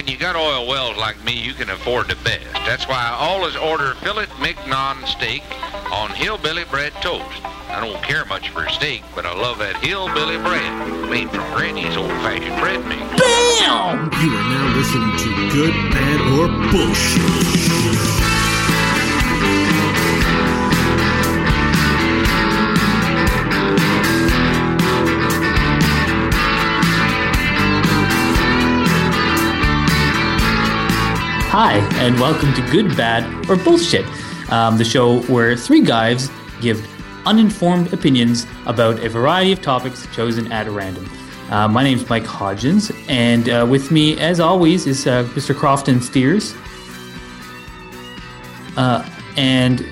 when you got oil wells like me, you can afford the best. That's why I always order filet mignon steak on hillbilly bread toast. I don't care much for steak, but I love that hillbilly bread made from Granny's old-fashioned bread mix. Bam! You are now listening to Good, Bad, or Bullshit. Hi, and welcome to Good, Bad, or Bullshit, um, the show where three guys give uninformed opinions about a variety of topics chosen at random. Uh, my name is Mike Hodgins, and uh, with me, as always, is uh, Mr. Crofton Steers uh, and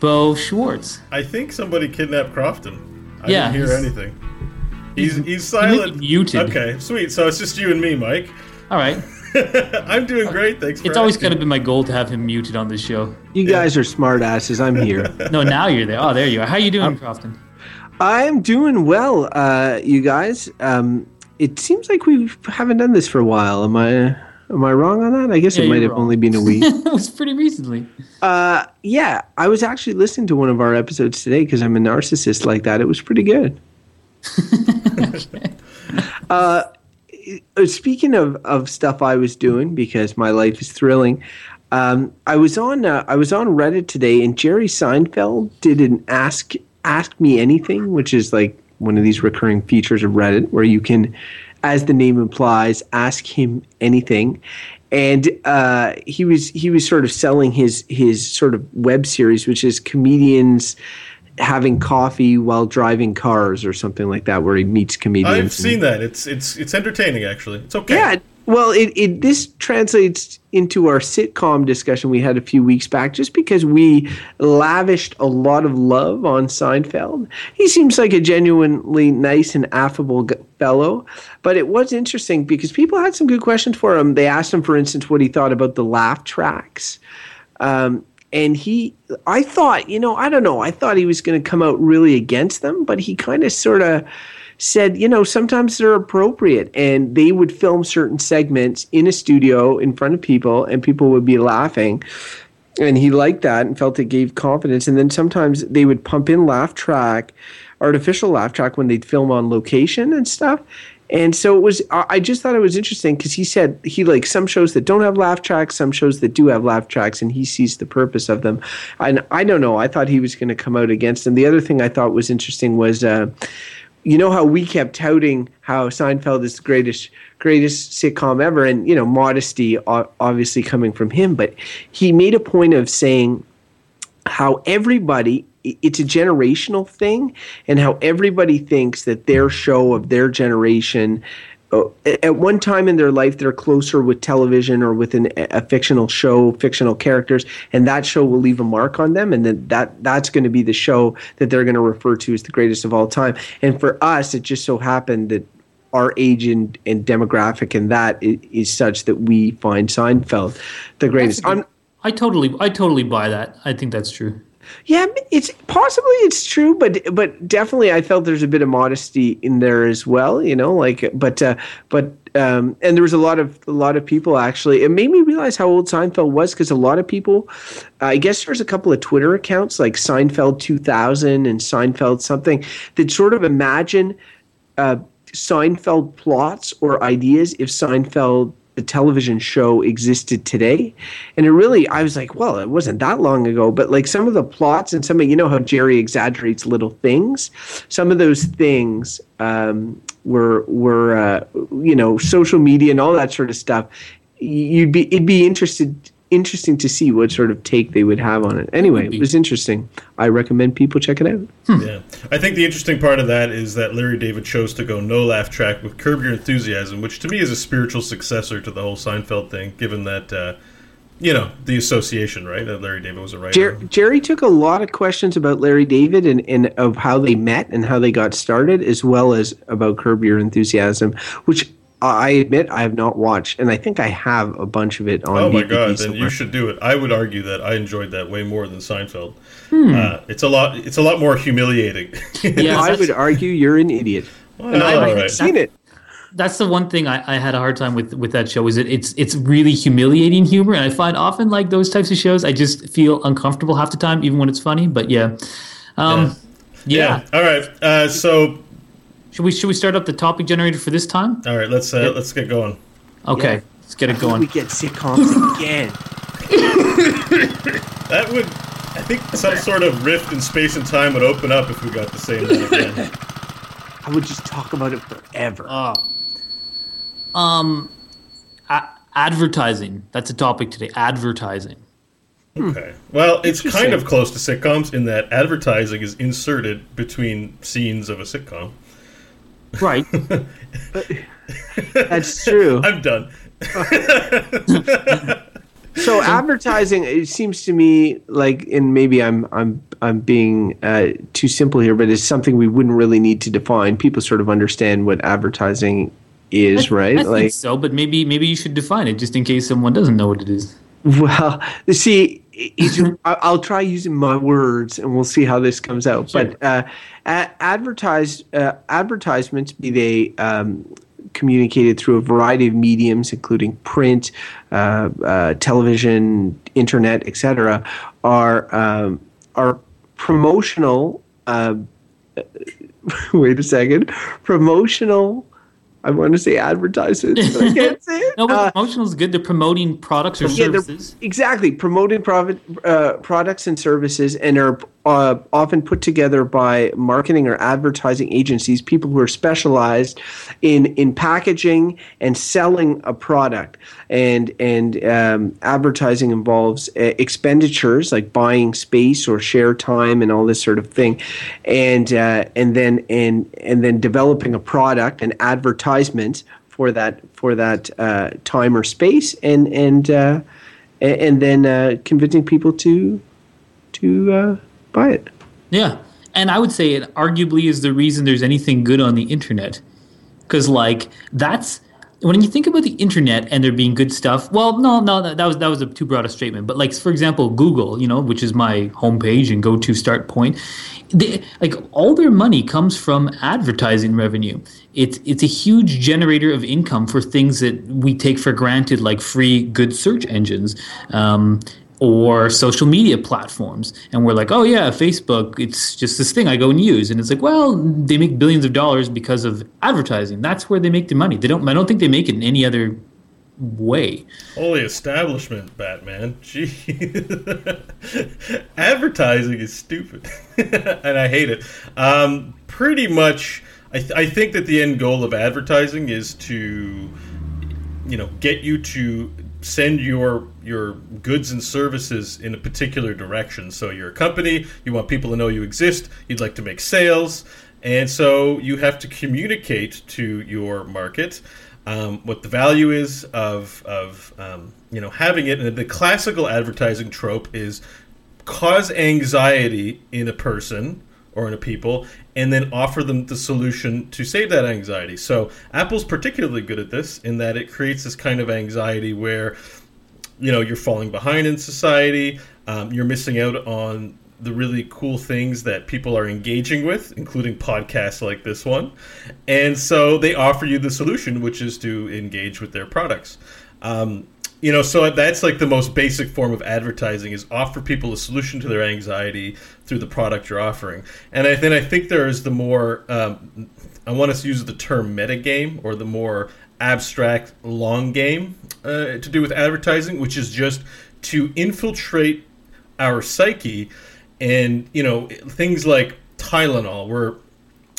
Beau Schwartz. I think somebody kidnapped Crofton. I Yeah, didn't hear he's- anything. He's he's he might silent. muted. Okay, sweet. So it's just you and me, Mike. All right, I'm doing great. Thanks. For it's always asking. kind of been my goal to have him muted on this show. You guys are smart asses. I'm here. No, now you're there. Oh, there you are. How you doing, Crofton? I'm doing well, uh, you guys. Um, it seems like we haven't done this for a while. Am I am I wrong on that? I guess Yeah, it might have wrong. only been a week. it was pretty recently. uh, yeah, I was actually listening to one of our episodes today because I'm a narcissist like that. It was pretty good. uh, speaking of, of stuff I was doing because my life is thrilling, um, I was on uh, I was on Reddit today, and Jerry Seinfeld did an ask ask me anything, which is like one of these recurring features of Reddit where you can, as the name implies, ask him anything. And uh, he was he was sort of selling his his sort of web series, which is comedians having coffee while driving cars or something like that, where he meets comedians. I've and- seen that. It's it's it's entertaining actually. It's okay. yeah, well, it, it this translates into our sitcom discussion we had a few weeks back, just because we lavished a lot of love on Seinfeld. He seems like a genuinely nice and affable g- fellow, but it was interesting because people had some good questions for him. They asked him, for instance, what he thought about the laugh tracks. Um, and he, I thought, you know, I don't know, I thought he was going to come out really against them, but he kind of sort of said, you know, sometimes they're appropriate and they would film certain segments in a studio in front of people and people would be laughing. And he liked that and felt it gave confidence. And then sometimes they would pump in laugh track, artificial laugh track when they'd film on location and stuff. And so it was, I just thought it was interesting because he said he like some shows that don't have laugh tracks, some shows that do have laugh tracks, and he sees the purpose of them. And I don't know, I thought he was going to come out against them. The other thing I thought was interesting was, uh, you know how we kept touting how Seinfeld is the greatest greatest sitcom ever, and you know modesty obviously coming from him, but he made a point of saying how everybody it's a generational thing and how everybody thinks that their show of their generation uh, at one time in their life they're closer with television or with an, a fictional show fictional characters and that show will leave a mark on them and then that that's going to be the show that they're going to refer to as the greatest of all time and for us it just so happened that our age and, and demographic and that is, is such that we find Seinfeld the greatest. I'm, totally, I totally buy that. I think that's true. Yeah, it's possibly it's true, but but definitely I felt there's a bit of modesty in there as well. You know, like but uh, but um, and there was a lot of a lot of people actually. It made me realize how old Seinfeld was because a lot of people, I guess there's a couple of Twitter accounts like Seinfeld 2000 and Seinfeld something that sort of imagine uh, Seinfeld plots or ideas if Seinfeld the television show existed today. And it really i was like well it wasn't that long ago but like some of the plots and some of you know how jerry exaggerates little things? Some of those things um, were were uh, you know social media and all that sort of stuff you'd be it'd be interested interesting to see what sort of take they would have on it. Anyway it was interesting. I recommend people check it out. Yeah, I think the interesting part of that is that Larry David chose to go no laugh track with Curb Your Enthusiasm, which to me is a spiritual successor to the whole Seinfeld thing, given that uh, you know the association, right? That Larry David was a writer. Jer- Jerry took a lot of questions about Larry David and, and of how they met and how they got started, as well as about Curb Your Enthusiasm, which I admit I have not watched, and I think I have a bunch of it on. Oh my DVD god! Then you should do it. I would argue that I enjoyed that way more than Seinfeld. Hmm. Uh, it's a lot. It's a lot more humiliating. Yeah, I would argue you're an idiot, Well, and I haven't right. seen it. that's the one thing I, I had a hard time with with that show is that it's it's really humiliating humor, and I find often like those types of shows, I just feel uncomfortable half the time, even when it's funny. But yeah, um, yeah. All right. Uh, so, Should we should we start up the topic generator for this time? all right. Let's uh, let's get going. Okay, Yeah. let's get it going. We get sitcoms again. That would, I think, some sort of rift in space and time would open up if we got the same one again. I would just talk about it forever. Oh. Um, a- advertising. That's a topic today. Advertising. Okay. Well, it's kind of close to sitcoms in that advertising is inserted between scenes of a sitcom. Right. That's true. I'm done. So advertising, it seems to me like, and maybe I'm I'm I'm being uh, too simple here, but it's something we wouldn't really need to define. People sort of understand what advertising is, right? I like, think so, but maybe maybe you should define it just in case someone doesn't know what it is. Well, see, I- I'll try using my words, and we'll see how this comes out. Sure. But uh, advertised uh, advertisements, be they um, communicated through a variety of mediums, including print, uh, uh, television, internet, etc., are um, are promotional. Uh, wait a second, promotional. I want to say advertisements, but I can't say it. No, but Uh, promotional is good. They're promoting products or yeah, services. exactly promoting profit, uh, products and services, and are uh, often put together by marketing or advertising agencies, people who are specialized in in packaging and selling a product. And and um, advertising involves uh, expenditures like buying space or share time and all this sort of thing, and uh, and then and and then developing a product and advertisement for that for that uh, time or space, and and uh, and then uh, convincing people to to buy it. Yeah. And I would say it arguably is the reason there's anything good on the internet. Because, like, that's when you think about the internet and there being good stuff. Well, no, no, that, that was that was a too broad a statement. But, like, for example, Google, you know, which is my homepage and go to start point, they, like, all their money comes from advertising revenue. It's it's a huge generator of income for things that we take for granted, like free good search engines. Um, or social media platforms and we're like oh yeah facebook it's just this thing i go and use and it's like well they make billions of dollars because of advertising that's where they make their money they don't i don't think they make it in any other way Holy establishment, Batman. Gee. Advertising is stupid. and I hate it. Um, pretty much, I, th- I think that the end goal of advertising is to, you know, get you to send your your goods and services in a particular direction. So you're a company, you want people to know you exist, you'd like to make sales, and so you have to communicate to your market um, what the value is of of um, you know having it. And the classical advertising trope is cause anxiety in a person or in a people and then offer them the solution to save that anxiety. So Apple's particularly good at this in that it creates this kind of anxiety where you know you're falling behind in society, um, you're missing out on the really cool things that people are engaging with, including podcasts like this one. And so they offer you the solution, which is to engage with their products. Um, you know, so that's like the most basic form of advertising is offer people a solution to their anxiety through the product you're offering. And I, then I think there is the more, um, I want us to use the term metagame or the more abstract long game uh, to do with advertising, which is just to infiltrate our psyche and you know things like Tylenol where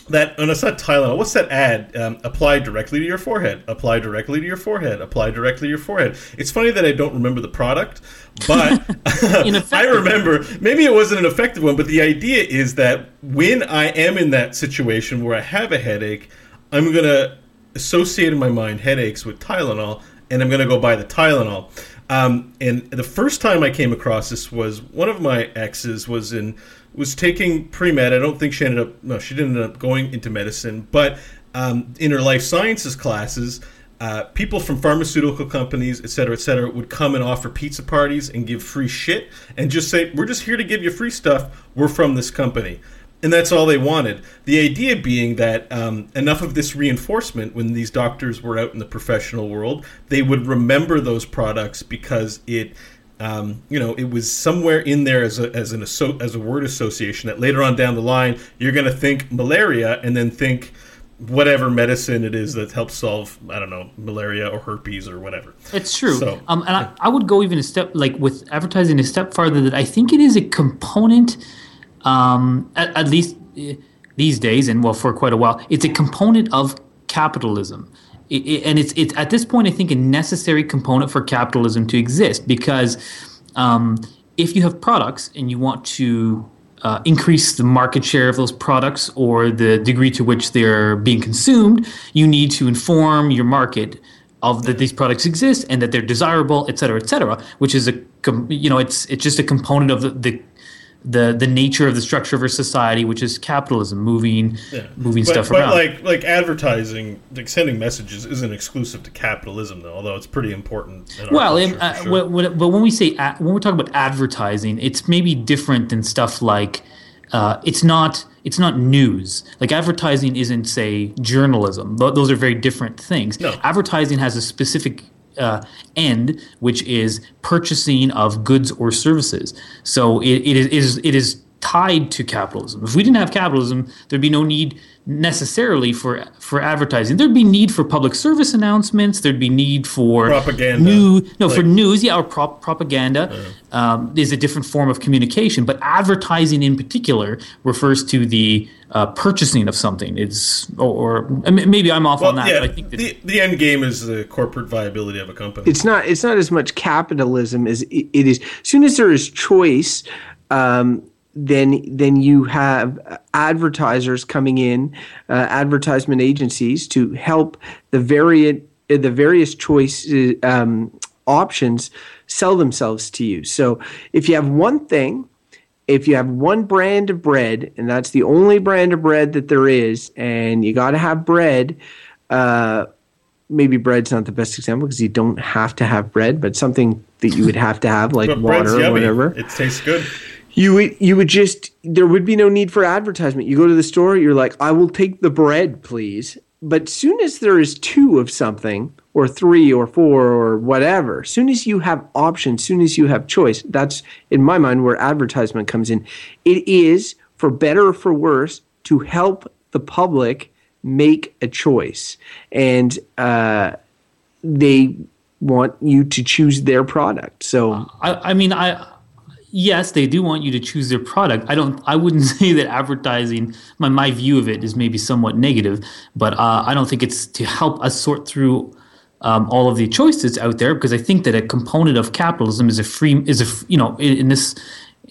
that and it's not Tylenol. What's that ad? Um, apply directly to your forehead. Apply directly to your forehead. Apply directly to your forehead. It's funny that I don't remember the product, but I remember. Maybe it wasn't an effective one, but the idea is that when I am in that situation where I have a headache, I'm gonna associate in my mind headaches with Tylenol, and I'm gonna go buy the Tylenol. Um, and the first time I came across this was one of my exes was in was taking pre med. I don't think she ended up no, she didn't end up going into medicine, but um, in her life sciences classes, uh, people from pharmaceutical companies, et cetera, et cetera, would come and offer pizza parties and give free shit and just say, "We're just here to give you free stuff. We're from this company." and that's all they wanted. The idea being that um, enough of this reinforcement, when these doctors were out in the professional world, they would remember those products because it, um, you know, it was somewhere in there as a as an asso- as a word association that later on down the line you're going to think malaria and then think whatever medicine it is that helps solve I don't know malaria or herpes or whatever. It's true. So- um, and I, I would go even a step like with advertising a step farther that I think it is a component, um, at, at least eh, these days, and well for quite a while, it's a component of capitalism. I- I- and it's it's at this point I think a necessary component for capitalism to exist because um, if you have products and you want to uh, increase the market share of those products or the degree to which they're being consumed, you need to inform your market of that these products exist and that they're desirable, et cetera, et cetera. Which is a you know it's it's just a component of the, the the the nature of the structure of our society, which is capitalism, moving moving but, stuff but around. like like advertising, like sending messages isn't exclusive to capitalism though, although it's pretty important. Well, culture, uh, sure. but when we say ad, when we're talking about advertising, it's maybe different than stuff like uh, it's not it's not news. Like advertising isn't say journalism. Th- those are very different things. No. Advertising has a specific uh, end, which is purchasing of goods or services. So it, it is it is it is tied to capitalism. If we didn't have capitalism, there'd be no need necessarily for for advertising. There'd be need for public service announcements. There'd be need for Propaganda. new no for news. Yeah, or prop, propaganda um, is a different form of communication. But advertising in particular refers to the uh, purchasing of something. It's or, or maybe I'm off well, on that. yeah, but I think that, the the end game is the corporate viability of a company. it's not it's not as much capitalism as it, it is as soon as there is choice um, then then you have advertisers coming in uh, advertisement agencies to help the variant the various choice um, options sell themselves to you so if you have one thing if you have one brand of bread and that's the only brand of bread that there is and you got to have bread uh, maybe bread's not the best example because you don't have to have bread, but something that you would have to have, like but water or whatever. It tastes good. You would you would just there would be no need for advertisement. You go to the store, you're like, I will take the bread, please. But soon as there is two of something, or three, or four, or whatever, soon as you have options, soon as you have choice, that's in my mind where advertisement comes in. It is for better or for worse to help the public make a choice, and uh, they want you to choose their product. So I, I mean, I yes, they do want you to choose their product. I don't. I wouldn't say that advertising. My my view of it is maybe somewhat negative, but uh, I don't think it's to help us sort through. Um, all of the choices out there, because I think that a component of capitalism is a free is a you know in, in this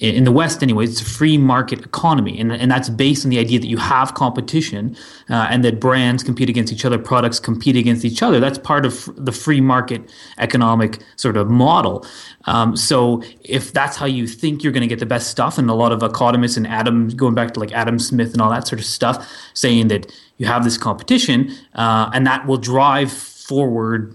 in the West anyway, it's a free market economy, and, and that's based on the idea that you have competition uh, and that brands compete against each other, products compete against each other. That's part of the free market economic sort of model. Um, so if that's how you think you're going to get the best stuff, and a lot of economists and Adam going back to like Adam Smith and all that sort of stuff, saying that you have this competition, uh, and that will drive forward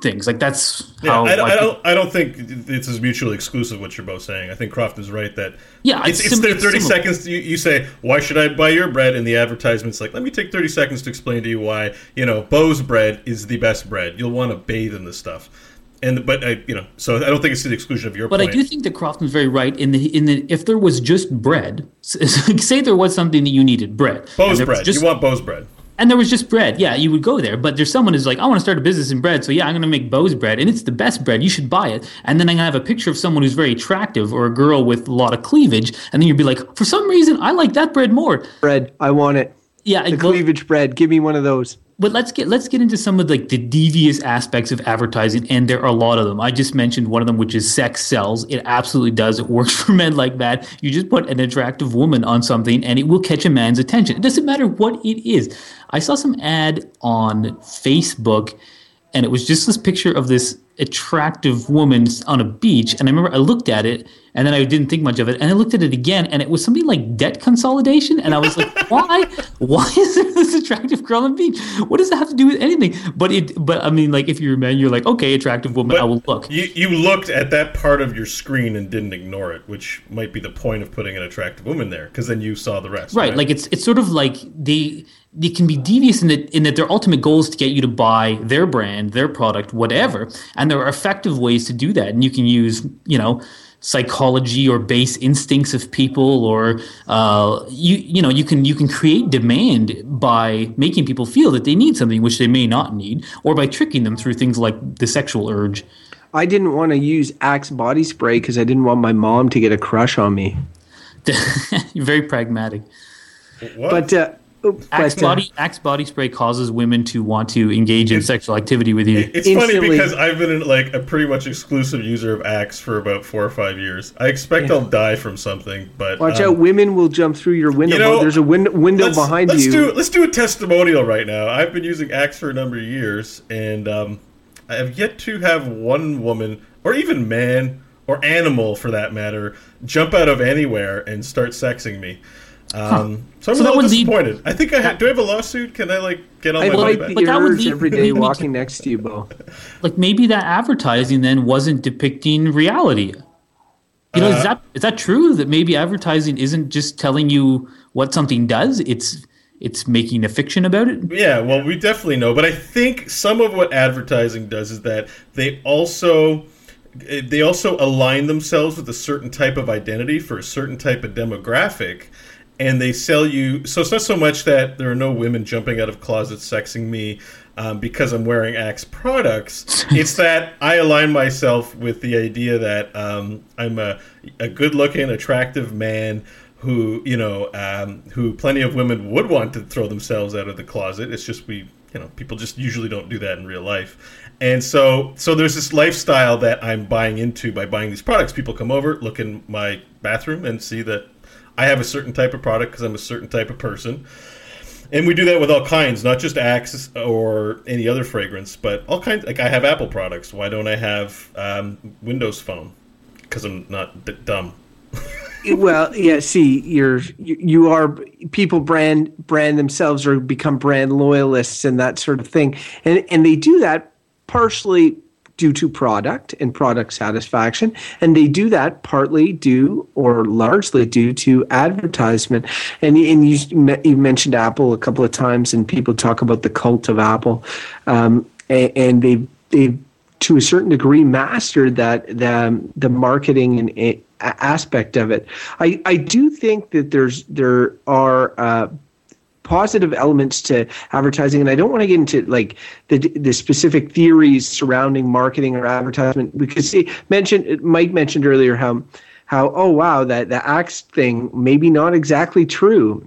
things like that's Yeah, how I, I don't. I don't think it's as mutually exclusive. What you're both saying. I think Croft is right that. Yeah, it's, it's it's their 30 similar. seconds. You, you say, "Why should I buy your bread?" And the advertisement's like, "Let me take 30 seconds to explain to you why you know Beau's bread is the best bread. You'll want to bathe in this stuff." And but I, you know, so I don't think it's to the exclusion of your But point. I do think that Crofton's very right in the in the if there was just bread, say there was something that you needed bread, Beau's bread. just- you want Beau's bread. And there was just bread, yeah, you would go there. But there's someone who's like, I want to start a business in bread, so yeah, I'm going to make Beau's bread, and it's the best bread. You should buy it. And then I'm going to have a picture of someone who's very attractive or a girl with a lot of cleavage, and then you'd be like, for some reason, I like that bread more. bread, I want it. Yeah, The it cleavage bread. Give me one of those. But let's get let's get into some of like the devious aspects of advertising and there are a lot of them. I just mentioned one of them which is sex sells. It absolutely does. It works for men like that. You just put an attractive woman on something and it will catch a man's attention. It doesn't matter what it is. I saw some ad on facebook and it was just this picture of this attractive woman on a beach. And I remember I looked at it and then I didn't think much of it. And I looked at it again and it was something like debt consolidation. And I was like, why? Why is there this attractive girl on the beach? What does that have to do with anything? But it, but I mean, like if you're a man, you're like, okay, attractive woman, But I will look. You, you looked at that part of your screen and didn't ignore it, which might be the point of putting an attractive woman there, because then you saw the rest. Right, like it's it's sort of like they they can be devious in that in that their ultimate goal is to get you to buy their brand, their product, whatever. And there are effective ways to do that. And you can use, you know, psychology or base instincts of people or uh, you you know you can you can create demand by making people feel that they need something which they may not need or by tricking them through things like the sexual urge I didn't want to use Axe body spray because I didn't want my mom to get a crush on me. You're very pragmatic what? But uh, Axe but, uh, body Axe body spray causes women to want to engage in sexual activity with you. It's funny because I've been like a pretty much exclusive user of Axe for about four or five years. I expect I'll die from something, but Watch um, out! Women will jump through your window. you know, There's a win- window let's, behind let's you. Do, let's do a testimonial right now. I've been using Axe for a number of years, and um, I have yet to have one woman, or even man, or animal for that matter, jump out of anywhere and start sexing me. Um, So I'm So a that little would lead- disappointed. I think I ha- do. I have a lawsuit. Can I like get all I my money back? the But that would lead- every day lead to- walking next to you, Beau. like maybe that advertising then wasn't depicting reality. You know, Uh, is that is that true? That maybe advertising isn't just telling you what something does; it's it's making a fiction about it. Yeah, well, we definitely know, but I think some of what advertising does is that they also they also align themselves with a certain type of identity for a certain type of demographic and they sell you so it's not so much that there are no women jumping out of closets sexing me um, because i'm wearing axe products. It's that i align myself with the idea that um, i'm a, a good looking attractive man who you know um, who plenty of women would want to throw themselves out of the closet. It's just we you know people just usually don't do that in real life. And so so there's this lifestyle that i'm buying into. By buying these products people come over look in my bathroom and see that i have a certain type of product because i'm a certain type of person. And we do that with all kinds not just axe or any other fragrance but all kinds like i have apple products. Why don't i have um, windows phone? Because i'm not d- dumb. Well, yeah. See, you're you, you are people brand brand themselves or become brand loyalists and that sort of thing, and and they do that partially due to product and product satisfaction, and they do that partly due or largely due to advertisement. And and you you mentioned Apple a couple of times, and people talk about the cult of Apple, um, and, and they they to a certain degree mastered that the the marketing and aspect of it. I, I do think that there's there are uh, positive elements to advertising, and I don't want to get into like the the specific theories surrounding marketing or advertisement because he mentioned Mike mentioned earlier how how oh wow that the axe thing maybe not exactly true.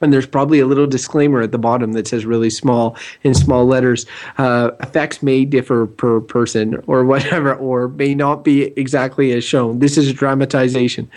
And there's probably a little disclaimer at the bottom that says really small in small letters uh, effects may differ per person or whatever or may not be exactly as shown. This is a dramatization.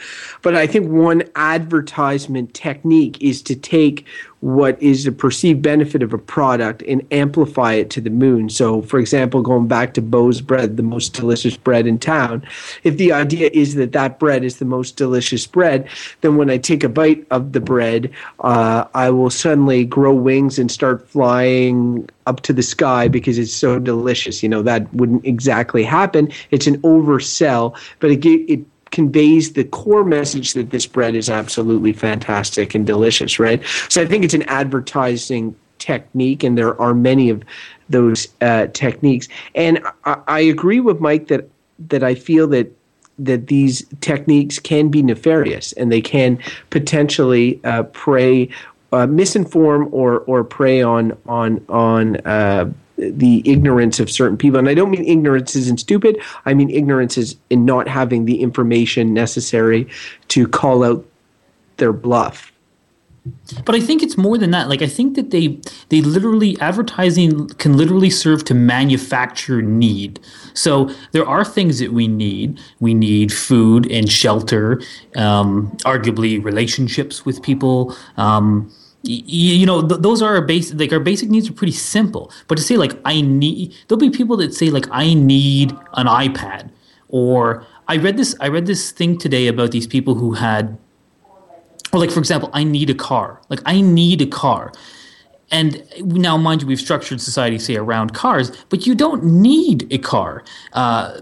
But i think one advertisement technique is to take what is the perceived benefit of a product and amplify it to the moon. So, for example, going back to Beau's bread, the most delicious bread in town, if the idea is that that bread is the most delicious bread, then when I take a bite of the bread, uh, I will suddenly grow wings and start flying up to the sky because it's so delicious. You know, that wouldn't exactly happen. It's an oversell, but it, it conveys the core message that this bread is absolutely fantastic and delicious, right? So I think it's an advertising technique, and there are many of those uh, techniques. And I, I agree with Mike that that I feel that that these techniques can be nefarious and they can potentially uh, prey, uh, misinform, or or prey on on on. Uh, the ignorance of certain people. And I don't mean ignorance isn't stupid. I mean ignorance is in not having the information necessary to call out their bluff. But I think it's more than that. Like I think that they they literally advertising can literally serve to manufacture need. So there are things that we need. We need food and shelter, um, arguably relationships with people. Um, you know th- those are our basic like our basic needs are pretty simple. But to say like i need there'll be people that say like i need an ipad. Or i read this i read this thing today about these people who had or like for example i need a car. Like i need a car. And now mind you we've structured society say around cars but you don't need a car. Uh,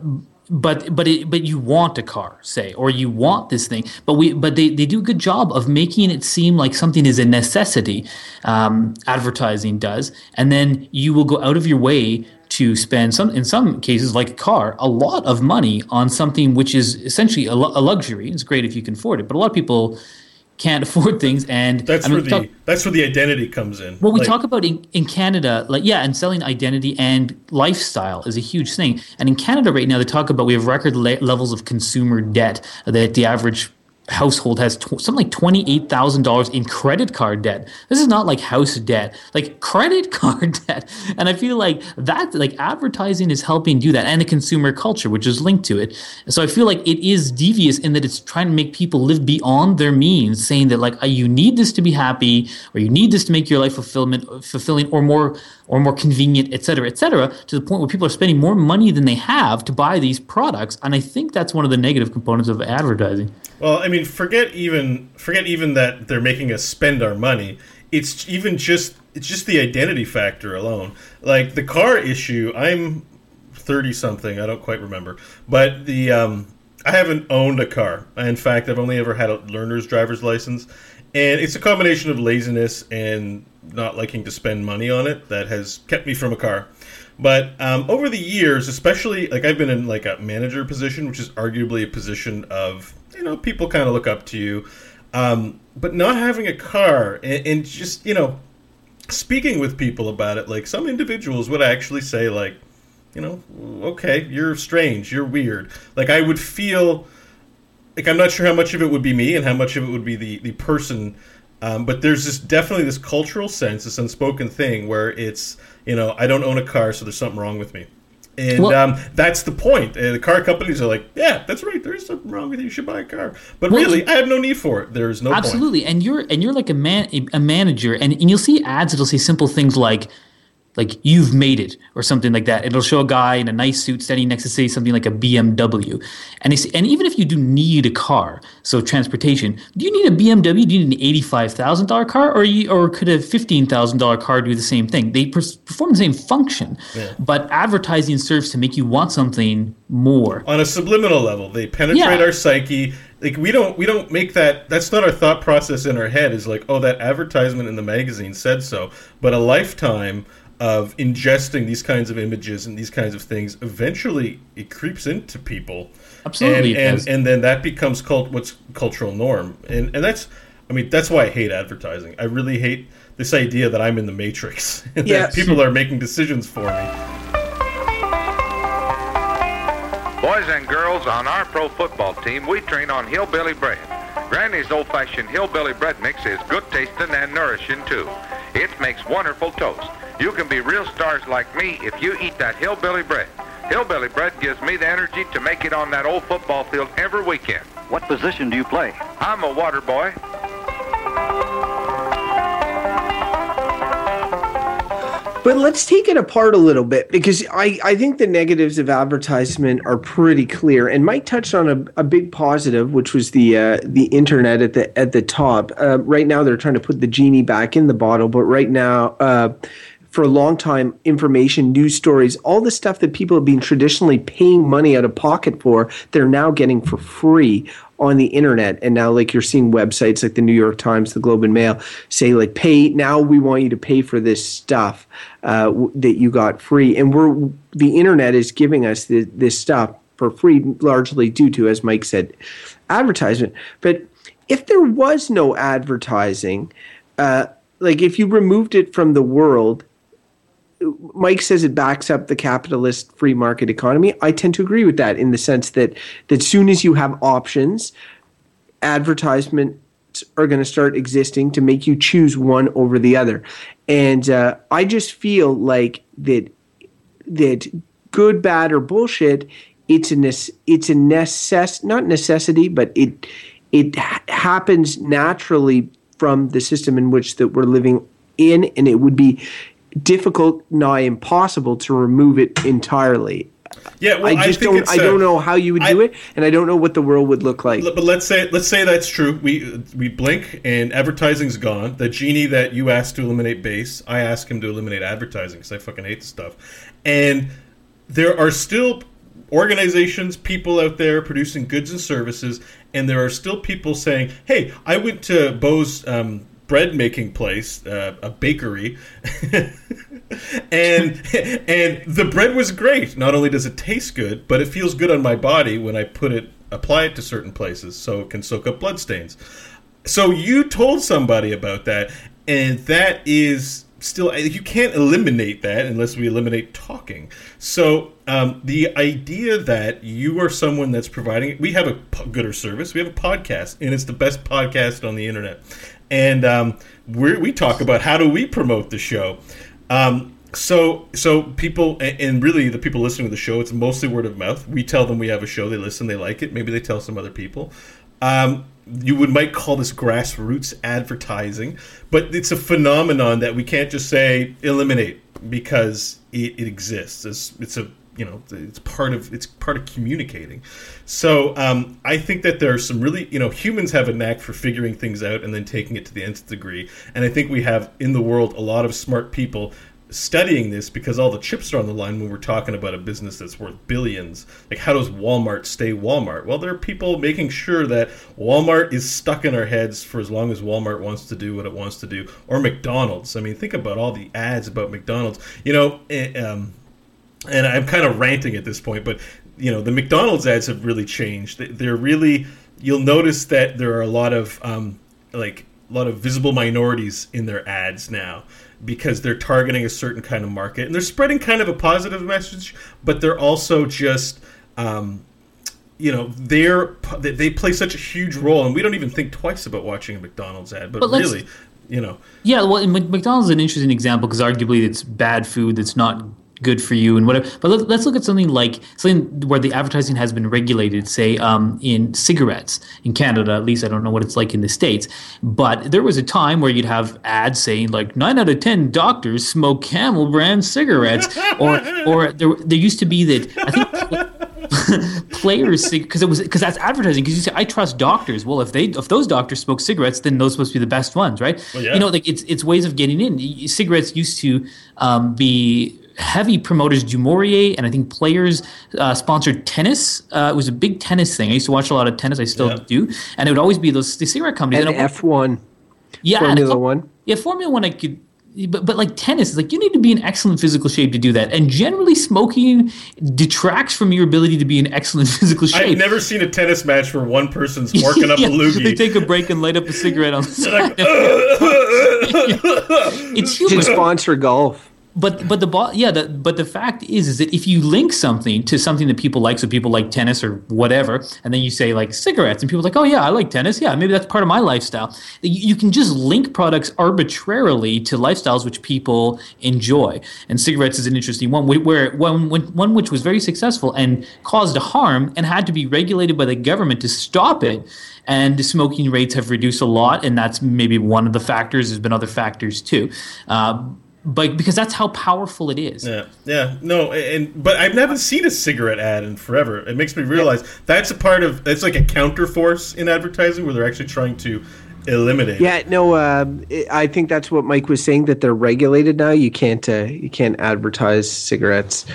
but but it, but you want a car say or you want this thing. But we but they, they do a good job of making it seem like something is a necessity um, advertising does. And then you will go out of your way to spend some in some cases like a car a lot of money on something which is essentially a, a luxury. It's great if you can afford it but a lot of people can't afford things and that's I mean, where the talk- that's where the identity comes in. well we Like, talk about in, in Canada, like yeah, and selling identity and lifestyle is a huge thing. And in Canada right now, they talk about we have record le- levels of consumer debt that the average household has tw- something like twenty eight thousand dollars in credit card debt. This is not like house debt, like credit card debt. And I feel like that, like advertising, is helping do that, and the consumer culture, which is linked to it. So I feel like it is devious in that it's trying to make people live beyond their means, saying that like uh, you need this to be happy, or you need this to make your life fulfillment fulfilling, or more or more convenient, et cetera, et cetera, to the point where people are spending more money than they have to buy these products. And I think that's one of the negative components of advertising. Well, I mean, forget even forget even that they're making us spend our money. It's even just it's just the identity factor alone. Like the car issue, I'm thirty something. I don't quite remember, but the um, I haven't owned a car. In fact, I've only ever had a learner's driver's license, and it's a combination of laziness and not liking to spend money on it that has kept me from a car. But um, over the years, especially like I've been in like a manager position, which is arguably a position of you know people kind of look up to you. Um, but not having a car and, and just you know speaking with people about it, like some individuals would actually say like, you know, okay, you're strange, you're weird. Like I would feel like I'm not sure how much of it would be me and how much of it would be the the person. Um, but there's this definitely this cultural sense, this unspoken thing where it's you know I don't own a car, so there's something wrong with me, and Well- um, that's the point. Uh, the car companies are like, yeah, that's right, there is something wrong with you. You should buy a car, but Well, really, I have no need for it. There's no point. Absolutely, and you're and you're like a man, a manager, and, and you'll see ads that'll say simple things like, like you've made it or something like that. It'll show a guy in a nice suit standing next to say something like a BMW, and they say, and even if you do need a car, so transportation, do you need a BMW? Do you need an eighty-five thousand dollar car, or you, or could a fifteen thousand dollar car do the same thing? They perform the same function, but advertising serves to make you want something more. on a subliminal level they penetrate Yeah. our psyche like we don't we don't make that that's not our thought process in our head is like oh that advertisement in the magazine said so but a lifetime of ingesting these kinds of images and these kinds of things eventually it creeps into people Absolutely, it and and, does. and then that becomes cult what's cultural norm and and that's i mean that's why i hate advertising i really hate this idea that i'm in the matrix and Yeah. that people are making decisions for me Boys and girls, on our pro football team, we train on hillbilly bread. Granny's old-fashioned hillbilly bread mix is good tasting and nourishing too. It makes wonderful toast. You can be real stars like me if you eat that hillbilly bread. Hillbilly bread gives me the energy to make it on that old football field every weekend. What position do you play? I'm a water boy. But let's take it apart a little bit because I, I think the negatives of advertisement are pretty clear. And Mike touched on a, a big positive, which was the uh, the internet at the at the top. Uh, right now, they're trying to put the genie back in the bottle, but right now. Uh, for a long time, information, news stories, all the stuff that people have been traditionally paying money out of pocket for, they're now getting for free on the internet. And now, like, you're seeing websites like the New York Times, the Globe and Mail say, like, pay, now we want you to pay for this stuff uh, w- that you got free. And we're, the internet is giving us this stuff for free, largely due to, as Mike said, advertisement. But if there was no advertising, uh, like if you removed it from the world, Mike says it backs up the capitalist free market economy. I tend to agree with that in the sense that that soon as you have options, advertisements are going to start existing to make you choose one over the other. And uh, I just feel like that that good, bad, or bullshit. It's a nece- it's a necess not necessity, but it it ha- happens naturally from the system in which that we're living in, and it would be difficult, nigh impossible, to remove it entirely. Yeah, well, I just think don't. I don't know how you would I- do it, and I don't know what the world would look like. But let's say let's say that's true. We we blink and advertising's gone. The genie that you asked to eliminate base, I asked him to eliminate advertising because I fucking hate the stuff. And there are still organizations, people out there producing goods and services, and there are still people saying, "Hey, I went to Beau's um, bread making place, uh, a bakery." and and the bread was great. Not only does it taste good, but it feels good on my body when I put it apply it to certain places so it can soak up blood stains. So you told somebody about that, and that is still you can't eliminate that unless we eliminate talking. So um, the idea that you are someone that's providing we have a gooder service, we have a podcast, and it's the best podcast on the internet, and um, we talk about how do we promote the show. Um, so so people and and really the people listening to the show it's mostly word of mouth. We tell them we have a show they listen they like it. Maybe they tell some other people. Um, you would might call this grassroots advertising but it's a phenomenon that we can't just say eliminate because it, it exists. It's, it's a you know it's part of it's part of communicating so um, i think that there are some really you know humans have a knack for figuring things out and then taking it to the nth degree and i think we have in the world a lot of smart people studying this because all the chips are on the line when we're talking about a business that's worth billions. Like, how does Walmart stay Walmart? Well, there are people making sure that Walmart is stuck in our heads for as long as Walmart wants to do what it wants to do, or McDonald's. I mean, think about all the ads about McDonald's. You know, eh, um, and I'm kind of ranting at this point, but you know, the McDonald's ads have really changed. They- They're really, you'll notice that there are a lot of um, like a lot of visible minorities in their ads now because they're targeting a certain kind of market and they're spreading kind of a positive message, but they're also just. Um, you know they're they- they play such a huge role, and we don't even think twice about watching a McDonald's ad. But, But really, you know, Yeah, well, McDonald's is an interesting example because arguably it's bad food that's not good for you and whatever. But let, let's look at something like something where the advertising has been regulated, say um, in cigarettes in Canada. At least I don't know what it's like in the states. But there was a time where you'd have ads saying like nine out of ten doctors smoke Camel brand cigarettes, or or there there used to be that I think. players because it was because that's advertising because you say I trust doctors. Well, if they if those doctors smoke cigarettes, then those supposed to be the best ones, right? Well, yeah. You know, like it's it's ways of getting in. Cigarettes used to um, be heavy promoters. Du Maurier and I think Player's uh, sponsored tennis. Uh, it was a big tennis thing. I used to watch a lot of tennis. I still Yeah. do, and it would always be those the cigarette companies. and F one, yeah, Formula couple- One. Yeah, Formula One, I could. But, but like tennis, it's like you need to be in excellent physical shape to do that. And generally, smoking detracts from your ability to be in excellent physical shape. I've never seen a tennis match where one person's working up Yeah, a loogie. They take a break and light up a cigarette on the side. it's should sponsor golf. But but the yeah, the, but the fact is is that if you link something to something that people like, so people like tennis or whatever, and then you say like cigarettes, and people are like, oh yeah, I like tennis, yeah, maybe that's part of my lifestyle. You, you can just link products arbitrarily to lifestyles which people enjoy, and cigarettes is an interesting one, where one one which was very successful and caused harm and had to be regulated by the government to stop it. And the smoking rates have reduced a lot, and that's maybe one of the factors. There's been other factors too. Uh, but because that's how powerful it is. Yeah, yeah, no, and but I've never seen a cigarette ad in forever. It makes me realize that's a part of it's like a counterforce in advertising where they're actually trying to eliminate. Yeah, no, um, I- I think that's what Mike was saying that they're regulated now. You can't uh, you can't advertise cigarettes,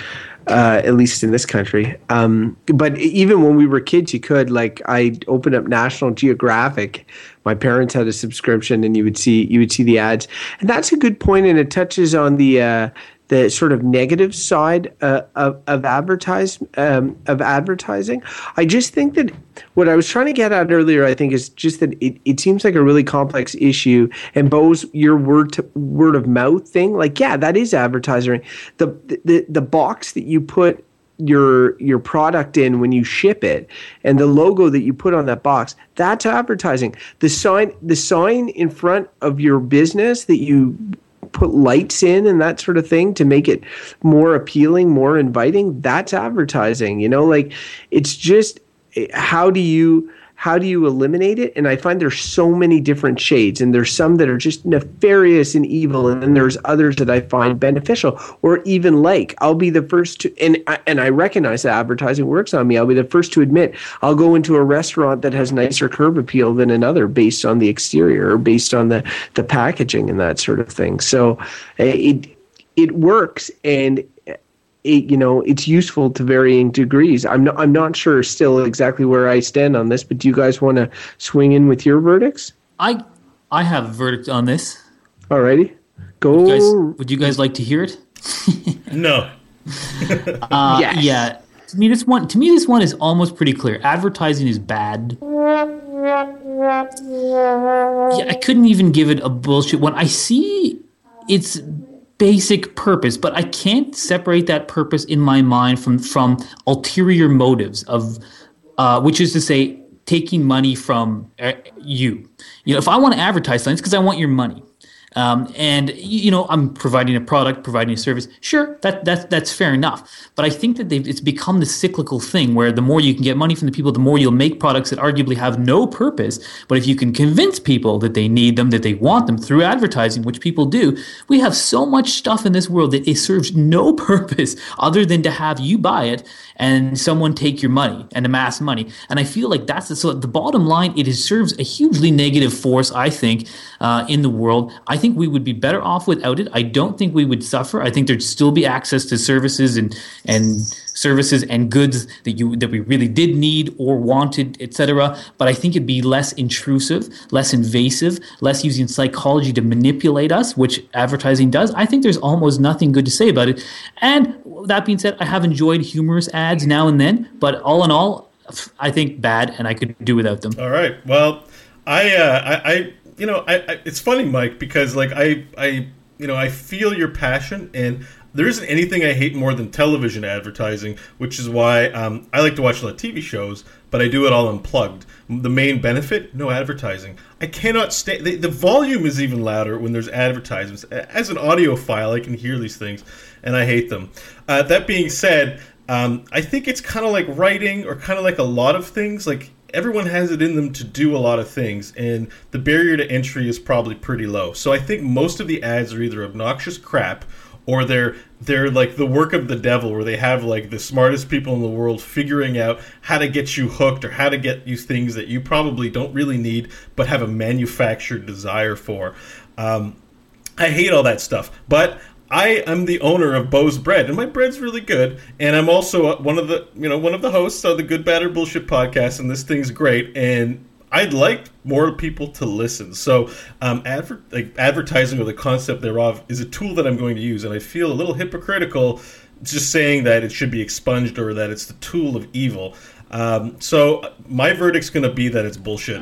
uh, at least in this country. Um, but even when we were kids, you could. Like I opened up National Geographic. My parents had a subscription, and you would see you would see the ads, and that's a good point, and it touches on the. Uh, the sort of negative side uh, of of advertise um, of advertising. I just think that what I was trying to get at earlier, I think, is just that it, it seems like a really complex issue. And Beau's your word to word of mouth thing, like yeah, that is advertising. The the the box that you put your your product in when you ship it and the logo that you put on that box that's advertising the sign the sign in front of your business that you put lights in and that sort of thing to make it more appealing, more inviting, that's advertising. You know, like it's just eh, how do you how do you eliminate it? And I find there's so many different shades, and there's some that are just nefarious and evil, and then there's others that I find beneficial or even like. I'll be the first to, and I, and I recognize that advertising works on me. I'll be the first to admit I'll go into a restaurant that has nicer curb appeal than another based on the exterior or based on the the packaging and that sort of thing. So eh, it it works and it, you know it's useful to varying degrees. I'm not I'm not sure still exactly where I stand on this, but do you guys want to swing in with your verdicts? I I have a verdict on this. Alrighty, go. Would you guys, would you guys like to hear it? No. Uh, Yes. Yeah. To me, this one. To me, this one is almost pretty clear. Advertising is bad. Yeah, I couldn't even give it a bullshit one. I see its basic purpose, but I can't separate that purpose in my mind from from ulterior motives of, uh, which is to say, taking money from uh, you. You know, if I want to advertise something, it's because I want your money. Um, and you know, I'm providing a product, providing a service. Sure, that that that's fair enough. But I think that it's become the cyclical thing where the more you can get money from the people, the more you'll make products that arguably have no purpose. But if you can convince people that they need them, that they want them through advertising, which people do, we have so much stuff in this world that it serves no purpose other than to have you buy it and someone take your money and amass money. And I feel like that's the, so the bottom line. It serves a hugely negative force, I think, uh, in the world. I think we would be better off without it. I don't think we would suffer. I think there'd still be access to services and and services and goods that you that we really did need or wanted, etc. But I think it'd be less intrusive, less invasive, less using psychology to manipulate us, which advertising does. I think there's almost nothing good to say about it. And that being said, I have enjoyed humorous ads now and then, but all in all, I think bad, and I could do without them. All right. Well, I, uh, I, I, you know, I, I, it's funny, Mike, because like I, I, you know, I feel your passion, and there isn't anything I hate more than television advertising, which is why um, I like to watch a lot of TV shows, but I do it all unplugged. The main benefit: no advertising. I cannot stay. The, the volume is even louder when there's advertisements. As an audiophile, I can hear these things, and I hate them. Uh, that being said, um, I think it's kind of like writing, or kind of like a lot of things. Like everyone has it in them to do a lot of things, and the barrier to entry is probably pretty low. So I think most of the ads are either obnoxious crap, or they're they're like the work of the devil, where they have like the smartest people in the world figuring out how to get you hooked or how to get you things that you probably don't really need, but have a manufactured desire for. Um, I hate all that stuff, but I am the owner of Beau's Bread, and my bread's really good. And I'm also uh, one of the, you know, one of the hosts of the Good Bad or Bullshit podcast, and this thing's great. And I'd like more people to listen. So, um, adver- like advertising or the concept thereof is a tool that I'm going to use, and I feel a little hypocritical just saying that it should be expunged or that it's the tool of evil. Um, so, my verdict's going to be that it's bullshit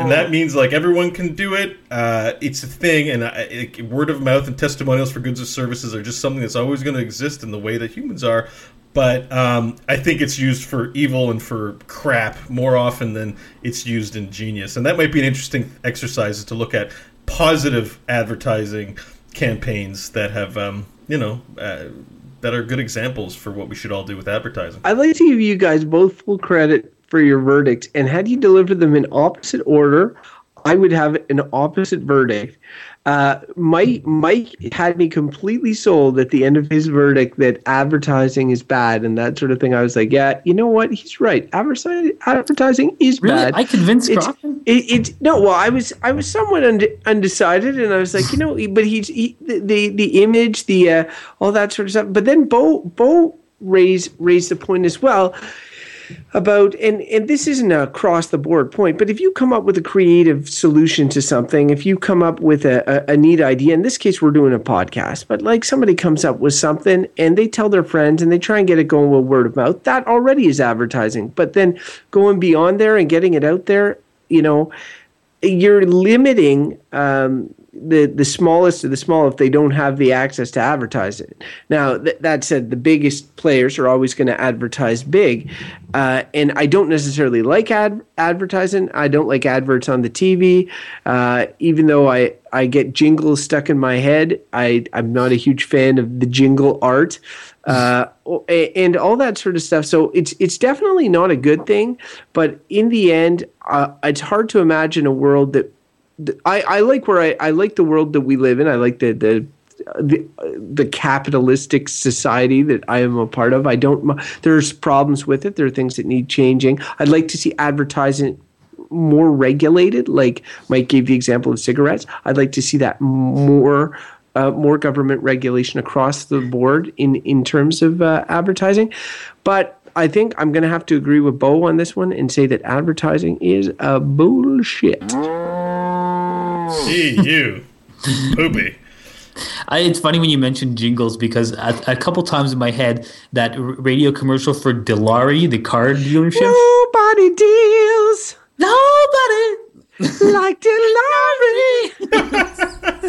and that means like everyone can do it. Uh, it's a thing, and it, word of mouth and testimonials for goods or services are just something that's always going to exist in the way that humans are. But um, I think it's used for evil and for crap more often than it's used in genius, and that might be an interesting exercise is to look at positive advertising campaigns that have, um, you know. Uh, that are good examples for what we should all do with advertising. I'd like to give you guys both full credit for your verdict. and had you delivered them in opposite order, I would have an opposite verdict. Uh, Mike Mike had me completely sold at the end of his verdict that advertising is bad and that sort of thing. I was like, yeah, you know what? He's right. Advertising advertising is Really, bad. I convinced It's- Crofton. It, it's no. Well, I was I was somewhat und- undecided, and I was like, you know, but he's he, the, the the image, the uh, all that sort of stuff. But then Beau Beau raised raised the point as well about and and this isn't a across the board point but if you come up with a creative solution to something if you come up with a, a, a neat idea in this case we're doing a podcast but like somebody comes up with something and they tell their friends and they try and get it going with word of mouth that already is advertising. But then going beyond there and getting it out there you know you're limiting um, the the smallest of the small if they don't have the access to advertise it. Now th- that said, the biggest players are always going to advertise big, uh, and I don't necessarily like ad- advertising. I don't like adverts on the TV, uh, even though I I get jingles stuck in my head. I I'm not a huge fan of the jingle art. Uh, and all that sort of stuff. So it's it's definitely not a good thing. But in the end, uh, it's hard to imagine a world that I, I like where I, I like the world that we live in. I like the the the, the capitalistic society that I am a part of. I don't. There's problems with it. There are things that need changing. I'd like to see advertising more regulated. Like Mike gave the example of cigarettes. I'd like to see that more. Uh, more government regulation across the board in in terms of uh, advertising, but I think I'm going to have to agree with Beau on this one and say that advertising is a bullshit. Gee, you. Poopy. I, it's funny when you mention jingles because a, a, couple times in my head that radio commercial for Dilawri, the car dealership. Nobody deals. Nobody like Dilawri.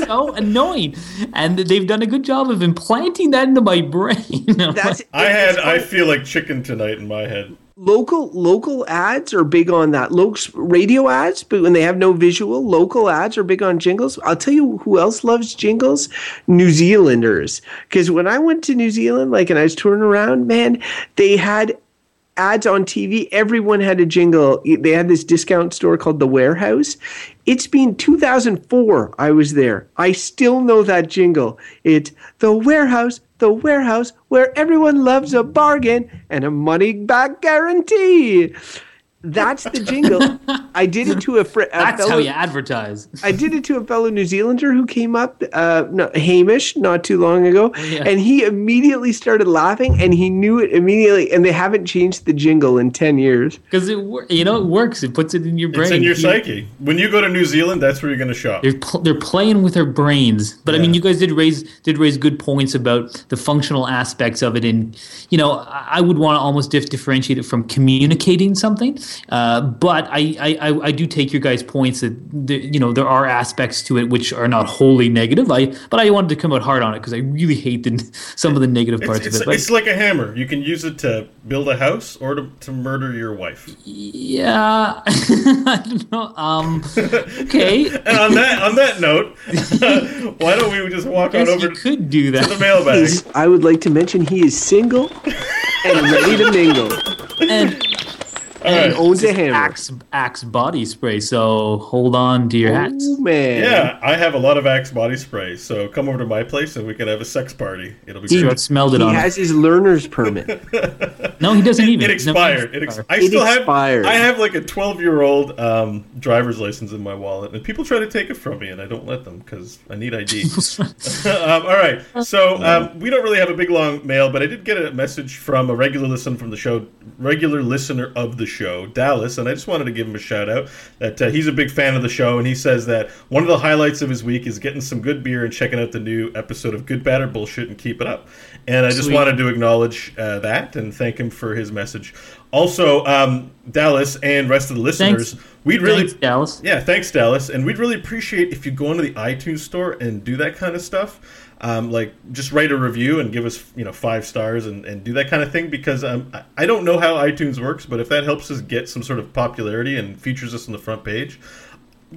so annoying, and they've done a good job of implanting that into my brain. That's, I had. I feel like chicken tonight in my head local local ads are big on that. Local radio ads, but when they have no visual, local ads are big on jingles. I'll tell you who else loves jingles: New Zealanders. Because when I went to New Zealand, like, and I was touring around, man, they had ads on TV. Everyone had a jingle. They had this discount store called the Warehouse. It's been 2004. I was there. I still know that jingle. It's the Warehouse the warehouse where everyone loves a bargain and a money back guarantee. That's the jingle. I did it to a friend. That's fellow, how you advertise. I did it to a fellow New Zealander who came up, uh, no, Hamish, not too long ago, yeah. and he immediately started laughing, and he knew it immediately. And they haven't changed the jingle in ten years because it, you know, it works. It puts it in your brain. It's in your psyche. When you go to New Zealand, that's where you're going to shop. They're pl- they're playing with their brains. But yeah. I mean, you guys did raise did raise good points about the functional aspects of it, and you know, I would want to almost dif- differentiate it from communicating something. Uh, but I, I, I do take your guys' points that the, you know there are aspects to it which are not wholly negative. I but I wanted to come out hard on it because I really hate the, some of the negative parts it's, of it. It's like a hammer. You can use it to build a house or to, to murder your wife. Yeah, I don't know. Um, okay. and on that on that note, why don't we just walk on over? You could do that. To the mailbag. He's, I would like to mention he is single and ready to mingle. And and owns a hammer. Axe, axe body spray. So hold on to your hats. Oh, man. Yeah, I have a lot of Axe body spray. So come over to my place and we can have a sex party. It'll be he, great. smelled it he on. He has his learner's permit. no, he doesn't even. It, expired. No, it, ex- I it still expired. have. I have like a 12 year old um, driver's license in my wallet, and people try to take it from me, and I don't let them because I need ID. um, all right. So um, we don't really have a big long mail, but I did get a message from a regular listener from the show, regular listener of the show, Dallas, and I just wanted to give him a shout out that uh, he's a big fan of the show, and he says that one of the highlights of his week is getting some good beer and checking out the new episode of Good, Bad, or Bullshit and keep it up. And I just Sweet. wanted to acknowledge uh, that and thank him for his message. Also, um, Dallas and rest of the listeners, thanks. we'd really thanks, Dallas. Yeah, thanks, Dallas, and we'd really appreciate if you go into the iTunes store and do that kind of stuff um, like just write a review and give us you know five stars and, and do that kind of thing because um, I don't know how iTunes works, but if that helps us get some sort of popularity and features us on the front page,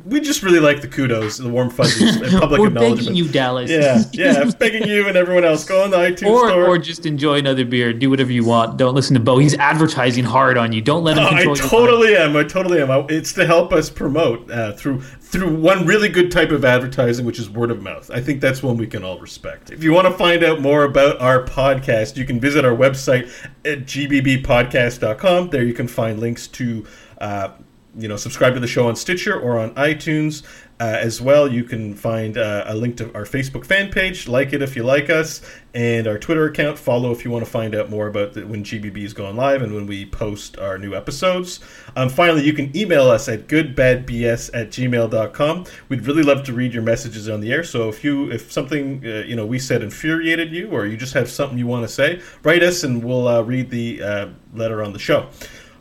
we just really like the kudos, and the warm fuzzies, and public We're acknowledgement. begging you, Dallas. Yeah, yeah, begging you and everyone else. Go on the iTunes or, store, or just enjoy another beer. Do whatever you want. Don't listen to Beau. He's advertising hard on you. Don't let him. Control I totally am. I totally am. It's to help us promote uh, through through one really good type of advertising, which is word of mouth. I think that's one we can all respect. If you want to find out more about our podcast, you can visit our website at gbbpodcast.com. There you can find links to. Uh, you know, subscribe to the show on Stitcher or on iTunes. Uh, as well, you can find uh, a link to our Facebook fan page. Like it if you like us, and our Twitter account. Follow if you want to find out more about the, when GBB is going live and when we post our new episodes. Um, finally, you can email us at goodbadbs at gmail.com. We'd really love to read your messages on the air. So if you if something uh, you know we said infuriated you, or you just have something you want to say, write us and we'll uh, read the uh, letter on the show.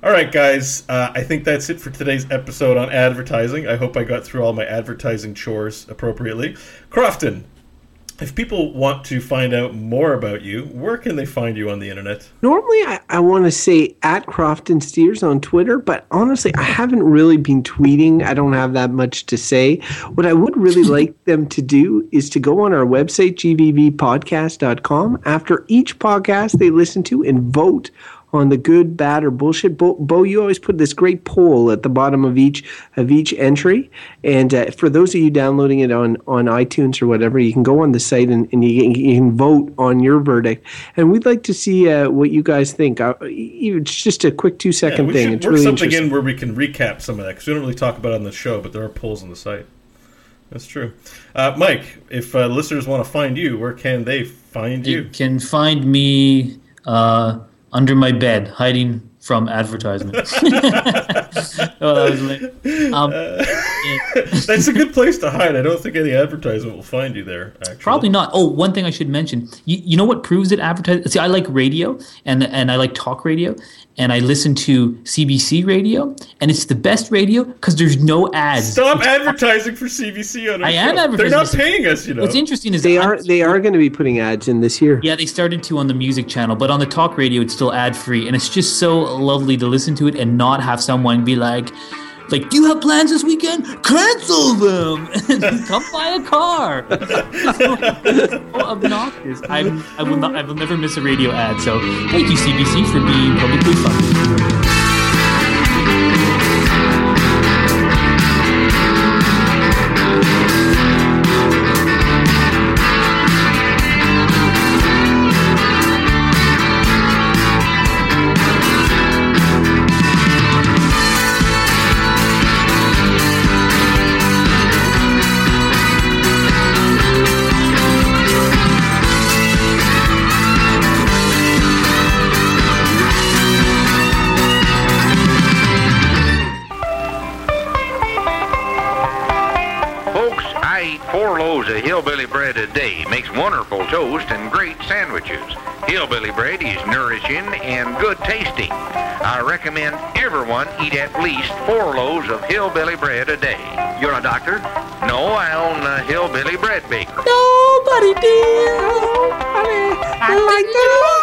All right, guys. Uh, I think that's it for today's episode on advertising. I hope I got through all my advertising chores appropriately. Crofton, if people want to find out more about you, where can they find you on the internet? Normally, I, I want to say at Crofton Steers on Twitter, but honestly, I haven't really been tweeting. I don't have that much to say. What I would really like them to do is to go on our website, gbbpodcast.com, after each podcast they listen to and vote on the good, bad, or bullshit. Beau, Beau, you always put this great poll at the bottom of each of each entry, and uh, for those of you downloading it on on iTunes or whatever, you can go on the site and, and you, can, you can vote on your verdict. And we'd like to see uh, what you guys think. Uh, it's just a quick two second we thing. should It's work really something interesting. in where we can recap some of that because we don't really talk about it on the show, but there are polls on the site. That's true. Uh, Mike, if uh, listeners want to find you, where can they find You you? can find me uh, under my bed, hiding from advertisement. oh, that was. Um, yeah. That's a good place to hide. I don't think any advertisement will find you there. Actually, Probably not. Oh, one thing I should mention. You, you know what proves that advertising? See, I like radio and and I like talk radio, and I listen to CBC radio, and it's the best radio because there's no ads. Stop advertising for CBC on our I am show. They're not paying us, you know. What's interesting is They I'm- are they are going to be putting ads in this year. Yeah, they started to on the music channel, but on the talk radio, it's still ad free, and it's just so lovely to listen to it and not have someone be like, "Like, do you have plans this weekend? Cancel them. Come buy a car." so obnoxious. I'm, I will not. I will never miss a radio ad. So thank you, CBC, for being publicly funded. Hillbilly bread is nourishing and good tasting. I recommend everyone eat at least four loaves of hillbilly bread a day. You're a doctor? No, I own a hillbilly bread baker. Nobody did. I mean, I like the